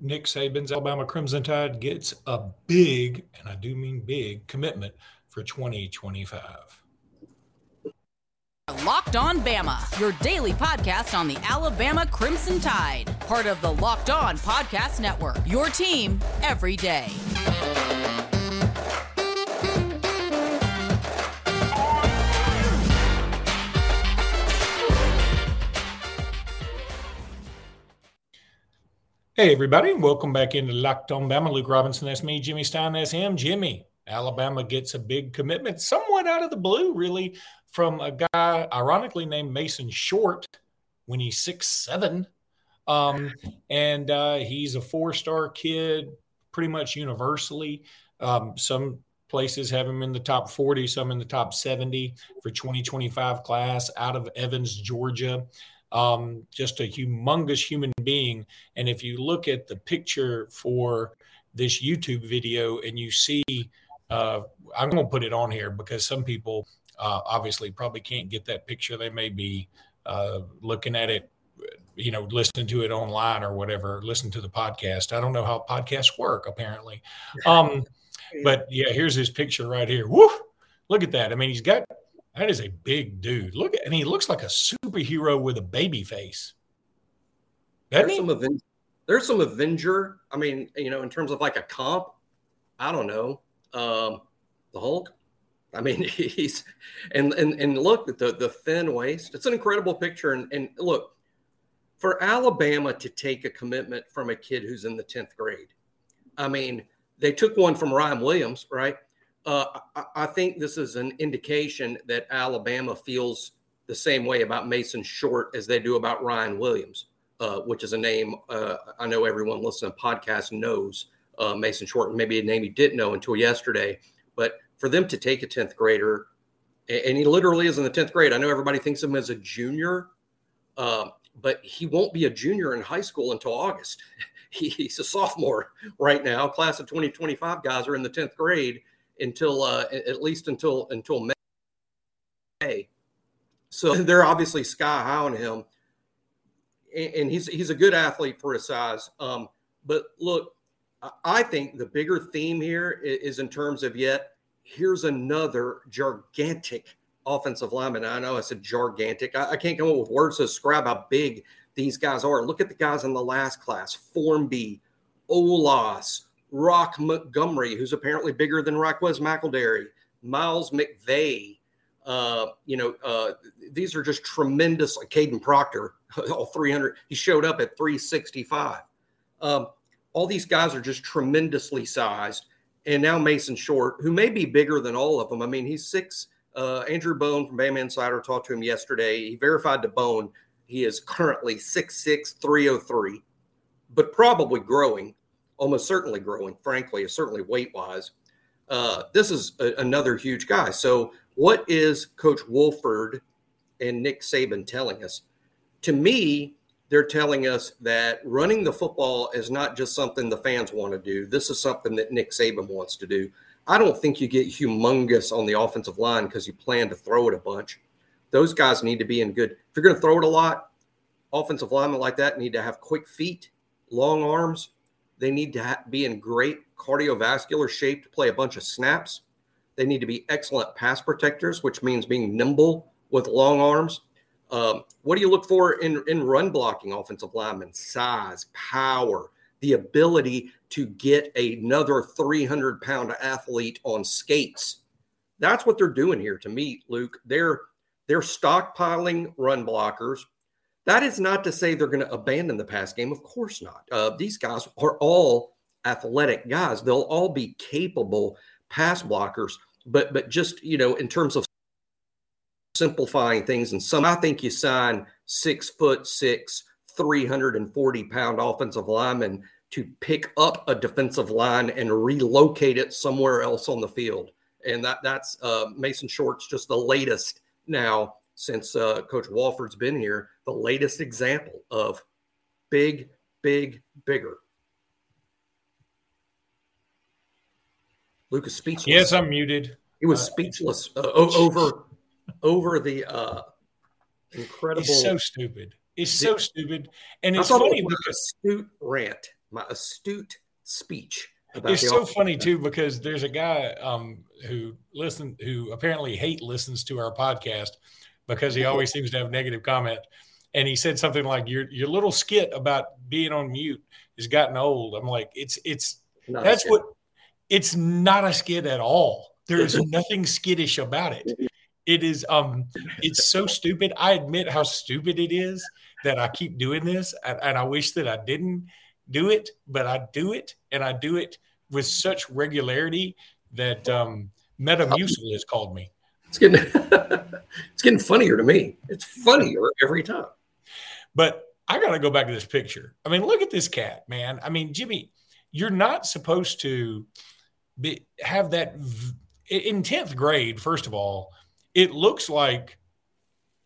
Nick Saban's Alabama Crimson Tide gets a big, and I do mean big, commitment for 2025. Locked On Bama, your daily podcast on the Alabama Crimson Tide, part of the Locked On Podcast Network. Your team every day. Hey, everybody, and welcome back into Locked On Bama. Luke Robinson, that's me. Jimmy Stein, that's him. Jimmy, Alabama gets a big commitment, somewhat out of the blue, really, from a guy ironically named Mason Short when he's six seven, um, and uh, he's a four star kid, pretty much universally. Um, some places have him in the top 40, some in the top 70 for 2025 class out of Evans, Georgia um, just a humongous human being. And if you look at the picture for this YouTube video and you see, uh, I'm going to put it on here because some people uh, obviously probably can't get that picture. They may be uh, looking at it, you know, listening to it online or whatever, listen to the podcast. I don't know how podcasts work, apparently. Um, but yeah, here's his picture right here. Woo! Look at that. I mean, he's got that is a big dude. Look at, and he looks like a superhero with a baby face. There's some, Aven- there's some Avenger. I mean, you know, in terms of like a comp, I don't know. Um, the Hulk. I mean, he's and and and look at the the thin waist. It's an incredible picture. And and look, for Alabama to take a commitment from a kid who's in the tenth grade, I mean, they took one from Ryan Williams, right? Uh, I, I think this is an indication that Alabama feels the same way about Mason Short as they do about Ryan Williams, uh, which is a name uh, I know everyone listening to podcast knows uh, Mason Short, and maybe a name you didn't know until yesterday. But for them to take a 10th grader, and he literally is in the 10th grade. I know everybody thinks of him as a junior, uh, but he won't be a junior in high school until August. he's a sophomore right now. Class of 2025 guys are in the 10th grade until uh, at least until until May. So they're obviously sky high on him, and he's he's a good athlete for his size. Um, but look, I think the bigger theme here is in terms of yet here's another gigantic offensive lineman. I know I said gigantic. I, I can't come up with words to describe how big these guys are. Look at the guys in the last class: Formby, Olaus, Roq Montgomery, who's apparently bigger than Raquez McElderry, Miles McVay. Uh, you know, uh, these are just tremendous. Like Kadyn Proctor, all 300. He showed up at 365. Um, all these guys are just tremendously sized. And now Mason Short, who may be bigger than all of them. I mean, he's six. Uh, Andrew Bone from Bama Insider talked to him yesterday. He verified to Bone. He is currently 6'6, 303, but probably growing almost certainly growing, frankly, certainly weight wise. Uh, this is a, another huge guy. So, what is Coach Wolford and Nick Saban telling us? To me, they're telling us that running the football is not just something the fans want to do. This is something that Nick Saban wants to do. I don't think you get humongous on the offensive line because you plan to throw it a bunch. Those guys need to be in good. If you're going to throw it a lot, offensive linemen like that need to have quick feet, long arms, they need to ha- be in great cardiovascular shape to play a bunch of snaps. They need to be excellent pass protectors, which means being nimble with long arms. Um, what do you look for in, in run blocking offensive linemen? Size, power, the ability to get another 300 pound athlete on skates. That's what they're doing here to me, Luke. They're they're stockpiling run blockers that is not to say they're going to abandon the pass game. Of course not. Uh, these guys are all athletic guys. They'll all be capable pass blockers, but but just you know, in terms of simplifying things, and some I think you sign six foot six, 340 pound offensive lineman to pick up a defensive line and relocate it somewhere else on the field. And that that's uh, Mason Short's just the latest now since uh, Coach Wolford's been here, the latest example of big, big, bigger. Lucas speechless. Yes, I'm muted. He was speechless uh, over over the uh, incredible. He's so stupid. He's so stupid, and it's funny because astute rant. my astute speech. it's so funny too because there's a guy um, who listen who apparently hate listens to our podcast because he always seems to have negative comment. And he said something like, "Your your little skit about being on mute has gotten old." I'm like, "It's it's not that's what it's not a skit at all. There is nothing skittish about it. It is um it's so stupid. I admit how stupid it is that I keep doing this, and, and I wish that I didn't do it, but I do it, and I do it with such regularity that um, Metamucil has called me. It's getting it's getting funnier to me. It's funnier every time. But I got to go back to this picture. I mean, look at this cat, man. I mean, Jimmy, you're not supposed to be, have that v- in 10th grade. First of all, it looks like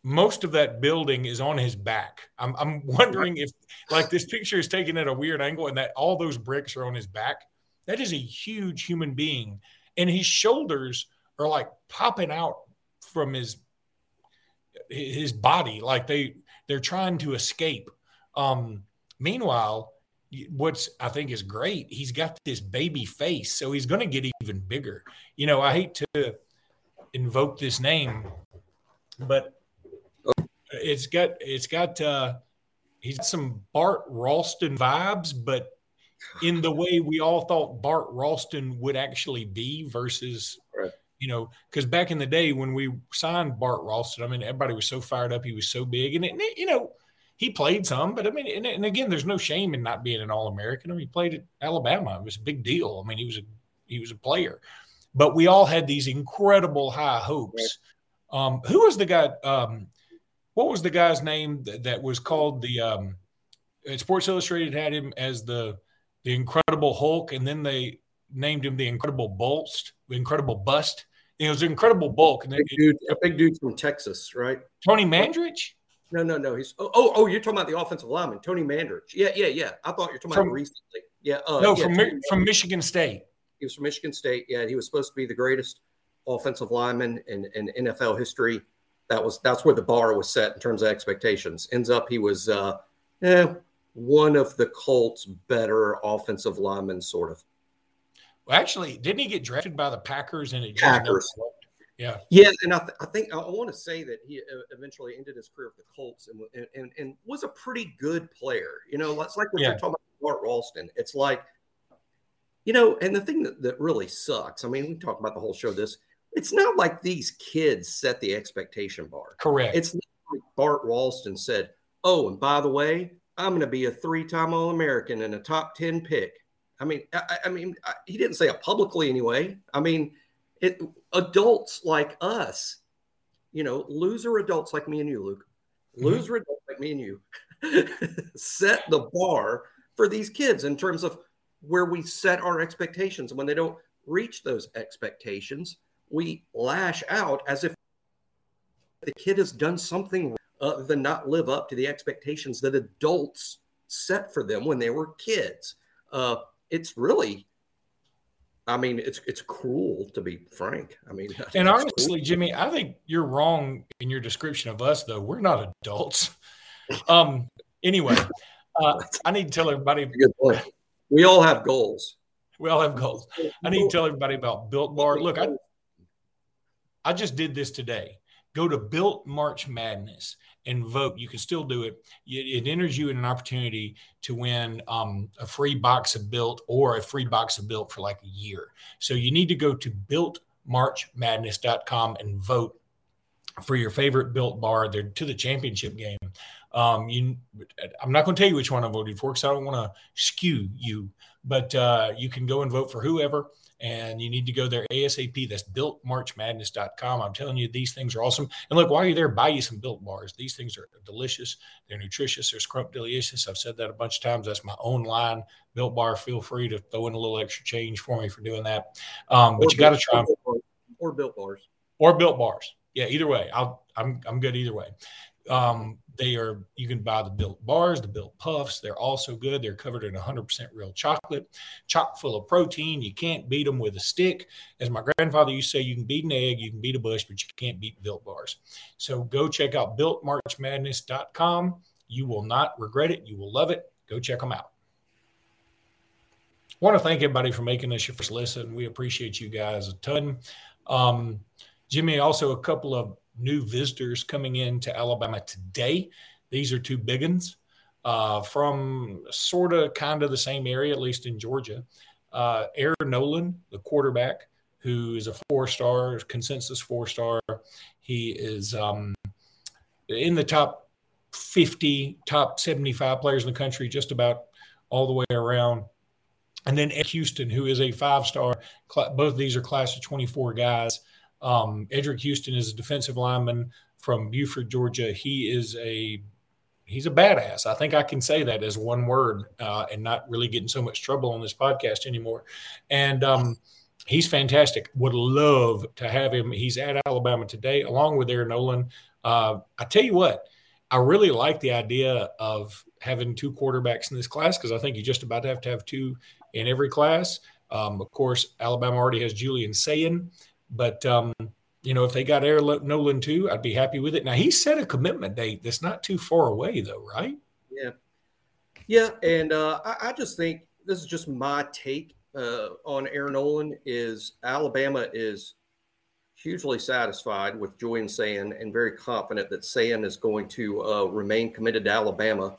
most of that building is on his back. I'm, I'm wondering if, like, this picture is taken at a weird angle and that all those bricks are on his back. That is a huge human being. And his shoulders are like popping out from his his body like they they're trying to escape um meanwhile what's i think is great he's got this baby face so he's going to get even bigger you know i hate to invoke this name but it's got it's got uh he's got some Bart Ralston vibes, but in the way we all thought Bart Ralston would actually be versus. You know, because back in the day when we signed Bart Ralston, I mean everybody was so fired up, he was so big, and it, you know he played some, but I mean, and, and again, there's no shame in not being an All American. I mean, he played at Alabama; it was a big deal. I mean, he was a he was a player, but we all had these incredible high hopes. Um, who was the guy? Um, what was the guy's name that, that was called the um, Sports Illustrated had him as the the Incredible Hulk, and then they named him the Incredible the Incredible Bust. It was Incredible Bulk. And big dude, a big dude from Texas, right? Tony Mandarich. No, no, no. He's oh, oh, oh, you're talking about the offensive lineman, Tony Mandarich. Yeah, yeah, yeah. I thought you're talking from, about recently. Yeah, uh, no, yeah, from Tony from Michigan State. He was from Michigan State. Yeah, he was supposed to be the greatest offensive lineman in, in NFL history that was that's where the bar was set in terms of expectations. Ends up he was uh, eh, one of the Colts' better offensive linemen, sort of. Well, actually, didn't he get drafted by the Packers and it Packers? Yeah, yeah, and I, th- I think I, I want to say that he uh, eventually ended his career with the Colts and and, and was a pretty good player. You know, it's like what yeah. you're talking about Bart Ralston. It's like, you know, and the thing that, that really sucks. I mean, we talk about the whole show. This it's not like these kids set the expectation bar. Correct. It's like Bart Ralston said, "Oh, and by the way, I'm going to be a three-time All-American and a top ten pick." I mean, I, I mean, I, he didn't say it publicly anyway. I mean, it, adults like us, you know, loser adults like me and you, Luke, mm-hmm. loser mm-hmm. adults like me and you, set the bar for these kids in terms of where we set our expectations. And when they don't reach those expectations, we lash out as if the kid has done something other than not live up to the expectations that adults set for them when they were kids. Uh, it's really, I mean, it's it's cruel to be frank. I mean, and honestly, cool. Jimmy, I think you're wrong in your description of us. Though we're not adults. Um. Anyway, uh, I need to tell everybody. Good point. We all have goals. We all have goals. I need to tell everybody about Built Bar. Look, I I just did this today. Go to Built March Madness and vote. You can still do it. It enters you in an opportunity to win um, a free box of Built or a free box of Built for like a year. So you need to go to builtmarchmadness.com and vote for your favorite Built bar. They're to the championship game. Um, you, I'm not going to tell you which one I voted for because I don't want to skew you, but uh, you can go and vote for whoever and you need to go there ASAP. That's builtmarchmadness.com. I'm telling you, these things are awesome. And look, while you're there, buy you some built bars. These things are delicious. They're nutritious. They're scrump delicious. I've said that a bunch of times. That's my own line. Built bar. Feel free to throw in a little extra change for me for doing that. Um, but or you got to try them. Or built bars. Or built bars. Yeah, either way. I'll, I'm, I'm good either way. Um, they are you can buy the built bars, the built puffs. They're also good. They're covered in 100% real chocolate, chock full of protein. You can't beat them with a stick. As my grandfather used to say, you can beat an egg, you can beat a bush, but you can't beat built bars. So go check out builtmarchmadness.com. You will not regret it. You will love it. Go check them out. I want to thank everybody for making this your first listen. We appreciate you guys a ton. Um, Jimmy, also a couple of new visitors coming into Alabama today. These are two big ones uh, from sort of kind of the same area, at least in Georgia. Uh, Air Noland, the quarterback, who is a four star, consensus four star. He is um, in the top 50, top 75 players in the country, just about all the way around. And then Ed Houston, who is a five star. Both of these are class of 24 guys. Um, Eddrick Houston is a defensive lineman from Buford, Georgia. He is a he's a badass. I think I can say that as one word uh, and not really get in so much trouble on this podcast anymore. And um, he's fantastic. Would love to have him. He's at Alabama today, along with Air Noland. Uh, I tell you what, I really like the idea of having two quarterbacks in this class because I think you just about have to have two in every class. Um, of course, Alabama already has Julian Sayin, but um, you know, if they got Air Noland too, I'd be happy with it. Now he set a commitment date that's not too far away, though, right? Yeah, yeah, and uh, I, I, just think this is just my take uh, on Air Noland. Is Alabama is hugely satisfied with Julian Sayin and very confident that Sayin is going to uh, remain committed to Alabama.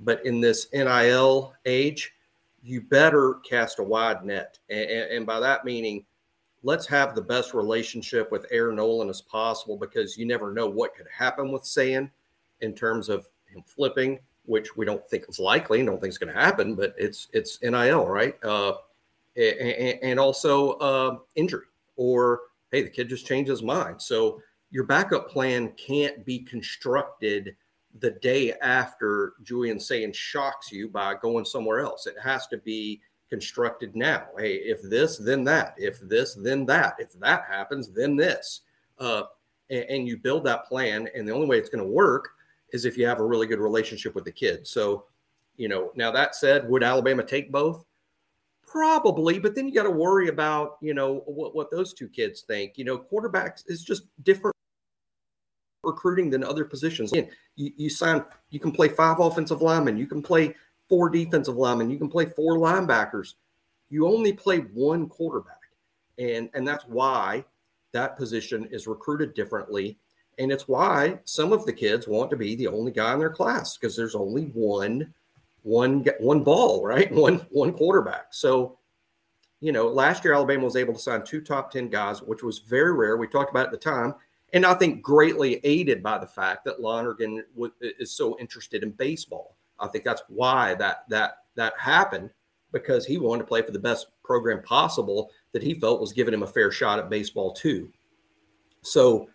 But in this NIL age, you better cast a wide net, and, and by that meaning let's have the best relationship with Air Noland as possible because you never know what could happen with Sayin in terms of him flipping, which we don't think is likely, don't think it's going to happen, but it's it's NIL, right? Uh, and, and also uh, injury, or hey, the kid just changed his mind. So your backup plan can't be constructed the day after Julian Sayin shocks you by going somewhere else. It has to be constructed now. Hey, if this, then that. If this, then that. If that happens, then this. Uh, and, and, you build that plan. And the only way it's going to work is if you have a really good relationship with the kid. So, you know, now that said, would Alabama take both? Probably, but then you got to worry about, you know, what, what those two kids think. You know, quarterbacks is just different recruiting than other positions. Again, you, you sign, you can play five offensive linemen, you can play four defensive linemen, you can play four linebackers. You only play one quarterback. And, and that's why that position is recruited differently. And it's why some of the kids want to be the only guy in their class because there's only one, one, one ball, right? One, one quarterback. So, you know, last year Alabama was able to sign two top 10 guys, which was very rare. We talked about at the time. And I think greatly aided by the fact that Lonergan is so interested in baseball. I think that's why that that that happened because he wanted to play for the best program possible that he felt was giving him a fair shot at baseball too. So,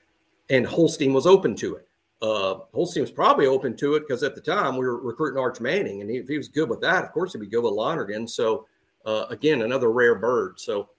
and Holstein was open to it. Uh, Holstein was probably open to it because at the time we were recruiting Arch Manning, and he, if he was good with that, of course he'd be good with Lonergan. So, uh, again, another rare bird. So,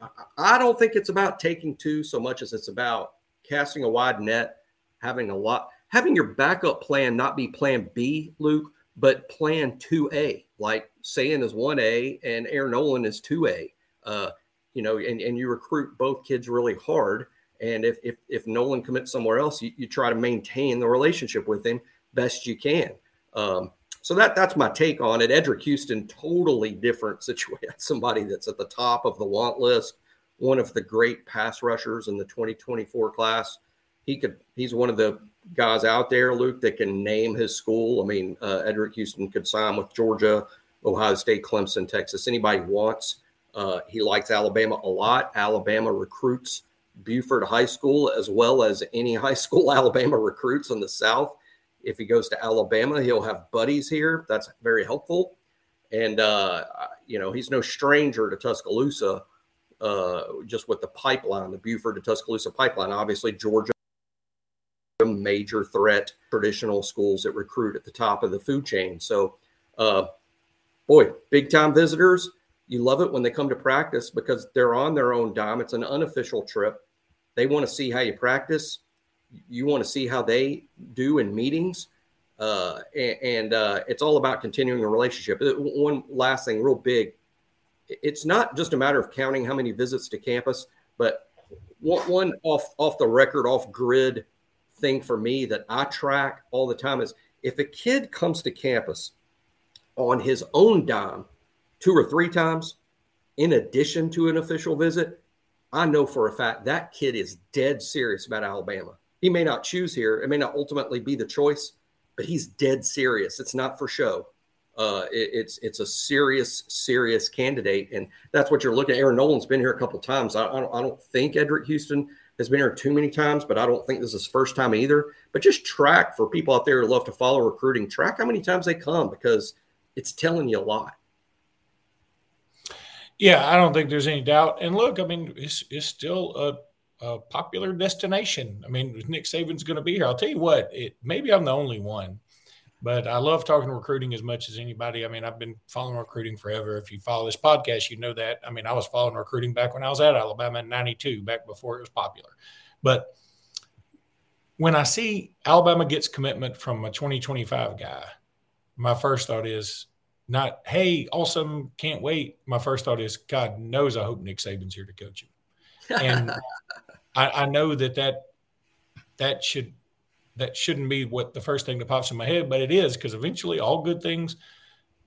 I, I don't think it's about taking two so much as it's about casting a wide net, having a lot, having your backup plan not be plan B, Luke, but plan 2A, like Sayin is 1A and Air Noland is 2A. Uh, you know, and, and you recruit both kids really hard. And if if, if Noland commits somewhere else, you, you try to maintain the relationship with him best you can. Um, so that that's my take on it. Eddrick Houston, totally different situation. Somebody that's at the top of the want list, one of the great pass rushers in the 2024 class. He could he's one of the guys out there, Luke, that can name his school. I mean, uh, Eddrick Houston could sign with Georgia, Ohio State, Clemson, Texas. Anybody wants. Uh, he likes Alabama a lot. Alabama recruits Buford High School as well as any high school Alabama recruits in the South. If he goes to Alabama, he'll have buddies here. That's very helpful. And, uh, you know, he's no stranger to Tuscaloosa uh, just with the pipeline, the Buford to Tuscaloosa pipeline. Obviously, Georgia major threat traditional schools that recruit at the top of the food chain. So, uh, boy, big time visitors. You love it when they come to practice because they're on their own dime. It's an unofficial trip. They want to see how you practice. You want to see how they do in meetings. Uh, and, and uh, it's all about continuing a relationship. Uh, one last thing, real big. It's not just a matter of counting how many visits to campus, but one off off the record, off grid thing for me that I track all the time is if a kid comes to campus on his own dime two or three times, in addition to an official visit, I know for a fact that kid is dead serious about Alabama. He may not choose here, it may not ultimately be the choice, but he's dead serious. It's not for show. Uh, it, it's it's a serious, serious candidate, and that's what you're looking at. Air Noland's been here a couple times. I, I, don't, I don't think Eddrick Houston has been here too many times, but I don't think this is first time either. But just track for people out there who love to follow recruiting. Track how many times they come because it's telling you a lot. Yeah, I don't think there's any doubt. And look, I mean, it's, it's still a, a popular destination. I mean, Nick Saban's going to be here. I'll tell you what, it, maybe I'm the only one, but I love talking recruiting as much as anybody. I mean, I've been following recruiting forever. If you follow this podcast, you know that. I mean, I was following recruiting back when I was at Alabama in 92, back before it was popular. But when I see Alabama gets commitment from a 2025 guy, my first thought is, not hey awesome can't wait my first thought is god knows i hope nick saban's here to coach him and I, I, know that that that should that shouldn't be what the first thing that pops in my head but it is because eventually all good things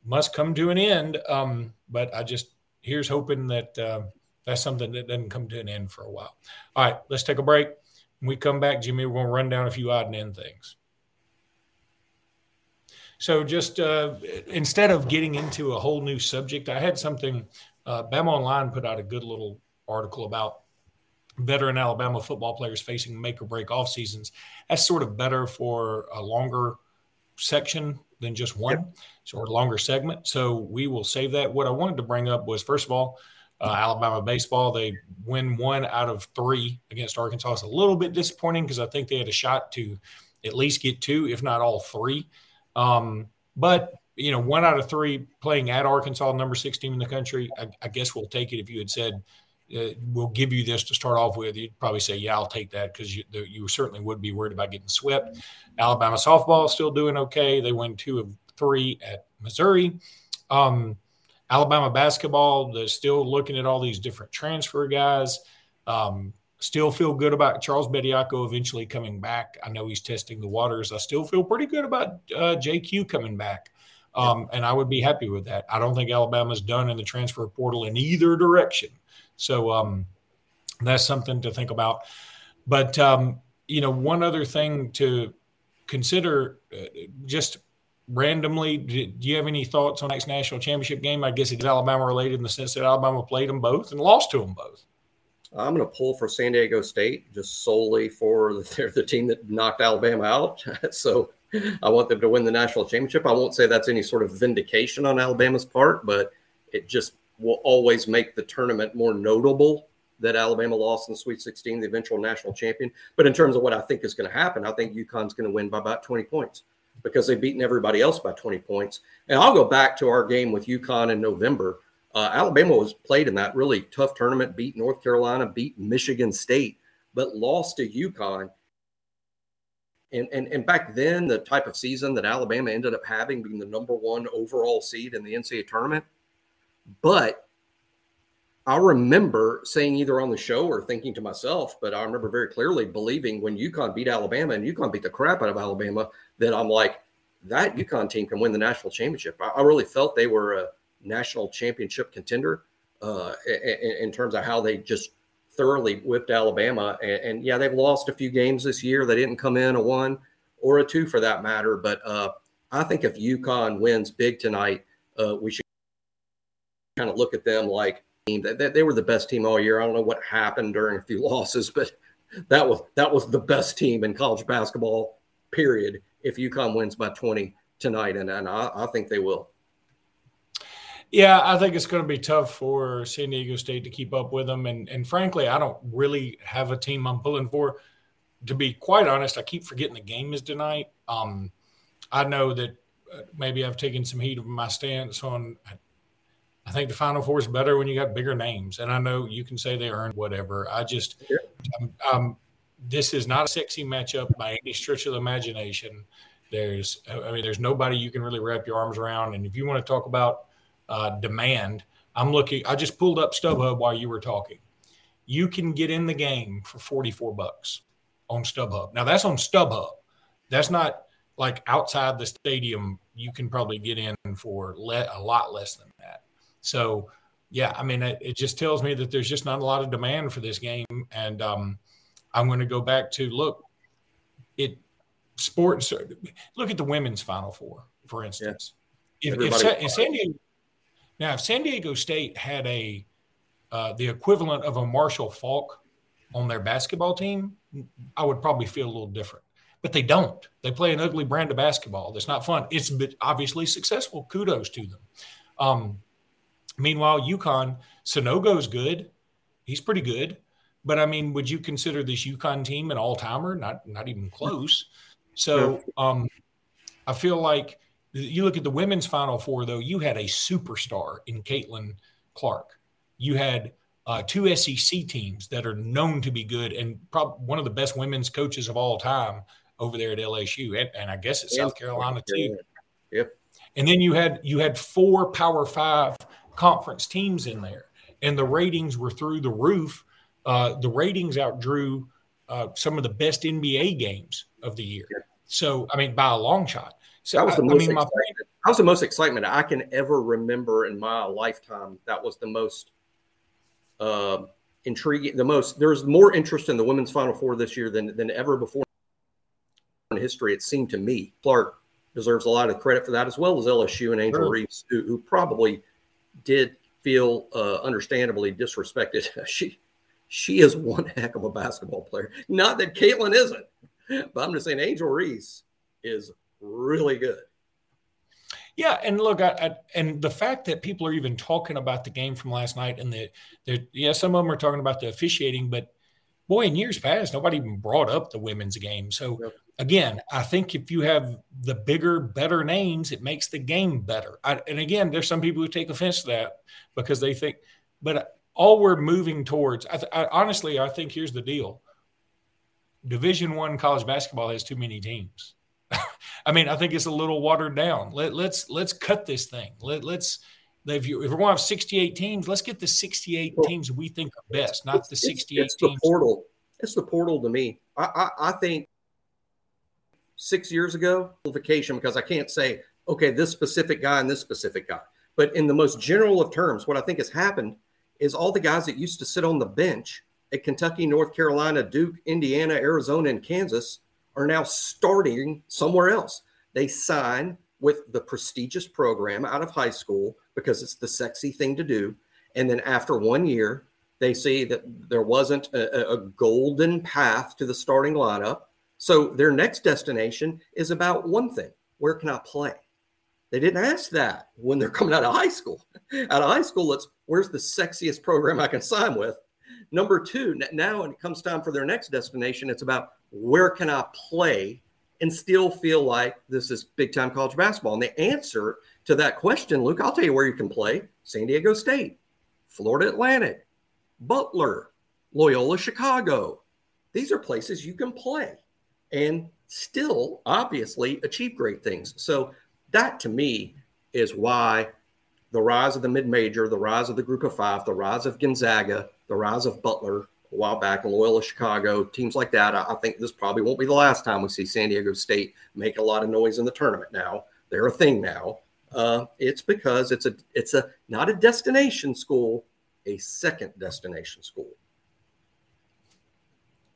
must come to an end. Um, but i just here's hoping that uh, that's something that doesn't come to an end for a while. All right let's take a break. When we come back jimmy we're going to run down a few odd and end things. So just uh, instead of getting into a whole new subject, I had something. Uh, Bama Online put out a good little article about veteran Alabama football players facing make or break off seasons. That's sort of better for a longer section than just one, yep. so a longer segment. So we will save that. What I wanted to bring up was first of all, uh, Alabama baseball. They win one out of three against Arkansas. It's a little bit disappointing because I think they had a shot to at least get two, if not all three. Um, but you know, one out of three playing at Arkansas, number six team in the country. I, I guess we'll take it. If you had said uh, we'll give you this to start off with, you'd probably say, "Yeah, I'll take that," because you, you certainly would be worried about getting swept. Alabama softball is still doing okay. They win two of three at Missouri. Um, Alabama basketball, they're still looking at all these different transfer guys. Um, Still feel good about Charles Bediako eventually coming back. I know he's testing the waters. I still feel pretty good about uh, JQ coming back. Um, and I would be happy with that. I don't think Alabama's done in the transfer portal in either direction. So um, that's something to think about. But, um, you know, one other thing to consider uh, just randomly, do you have any thoughts on next national championship game? I guess it's Alabama related in the sense that Alabama played them both and lost to them both. I'm going to pull for San Diego State just solely for they're the team that knocked Alabama out. so I want them to win the national championship. I won't say that's any sort of vindication on Alabama's part, but it just will always make the tournament more notable that Alabama lost in the Sweet 16, the eventual national champion. But in terms of what I think is going to happen, I think UConn's going to win by about 20 points because they've beaten everybody else by 20 points. And I'll go back to our game with UConn in November uh, Alabama was played in that really tough tournament, beat North Carolina, beat Michigan State, but lost to UConn. And, and, and back then, the type of season that Alabama ended up having, being the number one overall seed in the NCAA tournament. But I remember saying either on the show or thinking to myself, but I remember very clearly believing when UConn beat Alabama and UConn beat the crap out of Alabama, that I'm like, that UConn team can win the national championship. I, I really felt they were a national championship contender uh, in, in, terms of how they just thoroughly whipped Alabama. And, and, yeah, they've lost a few games this year. They didn't come in a one or a two for that matter. But uh, I think if UConn wins big tonight, uh, we should kind of look at them like that they were the best team all year. I don't know what happened during a few losses, but that was that was the best team in college basketball. Period. If UConn wins by 20 tonight, and, and I, I think they will. Yeah, I think it's going to be tough for San Diego State to keep up with them. And, and frankly, I don't really have a team I'm pulling for. To be quite honest, I keep forgetting the game is tonight. Um, I know that uh, maybe I've taken some heat of my stance on. I think the Final Four is better when you got bigger names, and I know you can say they earned whatever. I just, um, um, this is not a sexy matchup by any stretch of the imagination. There's, I mean, there's nobody you can really wrap your arms around. And if you want to talk about uh, demand. I'm looking. I just pulled up StubHub while you were talking. You can get in the game for 44 bucks on StubHub. Now that's on StubHub. That's not like outside the stadium. You can probably get in for le- a lot less than that. So, yeah, I mean, it, it, just tells me that there's just not a lot of demand for this game. And um, I'm going to go back to look, it sports. Look at the women's Final Four, for instance. Yeah. If, if, if, San Diego, now, if San Diego State had a uh, the equivalent of a Marshall Faulk on their basketball team, I would probably feel a little different. But they don't. They play an ugly brand of basketball. That's not fun. It's obviously successful. Kudos to them. Um, meanwhile, UConn, Sanogo's good. He's pretty good. But I mean, would you consider this UConn team an all timer? Not not even close. So um, I feel like you look at the women's Final Four, though. You had a superstar in Caitlin Clark. You had uh, two SEC teams that are known to be good, and probably one of the best women's coaches of all time over there at LSU, and, and I guess at South Carolina too. Yep. And then you had you had four Power Five conference teams in there, and the ratings were through the roof. Uh, the ratings outdrew uh, some of the best NBA games of the year. So I mean, by a long shot. So that was the I, most. I mean, my, that was the most excitement I can ever remember in my lifetime. That was the most uh, intriguing. The most there's more interest in the women's Final Four this year than than ever before in history. It seemed to me. Clark deserves a lot of credit for that, as well as LSU and Angel sure. Reese, who, who, probably did feel uh, understandably disrespected. she she is one heck of a basketball player. Not that Caitlin isn't, but I'm just saying Angel Reese is really good. Yeah, and look, I, I, and the fact that people are even talking about the game from last night, and the, yeah, some of them are talking about the officiating, but boy, in years past, nobody even brought up the women's game. So yep. again, I think if you have the bigger, better names, it makes the game better. I, and again, there's some people who take offense to that because they think, but all we're moving towards, I, honestly, I think here's the deal: Division One college basketball has too many teams. I mean, I think it's a little watered down. Let, let's let's cut this thing. Let, let's if, you, if we're going to have 68 teams, let's get the 68 teams we think are best, not the 68 it's, it's teams. The portal. It's the portal to me. I, I, I think six years ago, vacation because I can't say, okay, this specific guy and this specific guy. But in the most general of terms, what I think has happened is all the guys that used to sit on the bench at Kentucky, North Carolina, Duke, Indiana, Arizona, and Kansas are now starting somewhere else. They sign with the prestigious program out of high school because it's the sexy thing to do. And then after one year, they see that there wasn't a, a, golden path to the starting lineup. So their next destination is about one thing where can I play? They didn't ask that when they're coming out of high school. out of high school, it's where's the sexiest program I can sign with? Number two, now when it comes time for their next destination, it's about where can I play and still feel like this is big time college basketball? And the answer to that question, Luke, I'll tell you where you can play San Diego State, Florida Atlantic, Butler, Loyola Chicago. These are places you can play and still obviously achieve great things. So, that to me is why the rise of the mid major, the rise of the group of five, the rise of Gonzaga, the rise of Butler, a while back in Loyola Chicago, teams like that. I, I, think this probably won't be the last time we see San Diego State make a lot of noise in the tournament. Now they're a thing now. Uh, it's because it's a it's a not a destination school, a second destination school.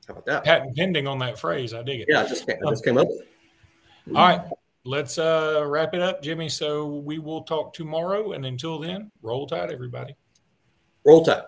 How about that? Patent pending on that phrase. I dig it. Yeah, I just, came, I just came up with it. All right. Let's uh, wrap it up, Jimmy. So we will talk tomorrow. And until then, roll tide, everybody. Roll tide.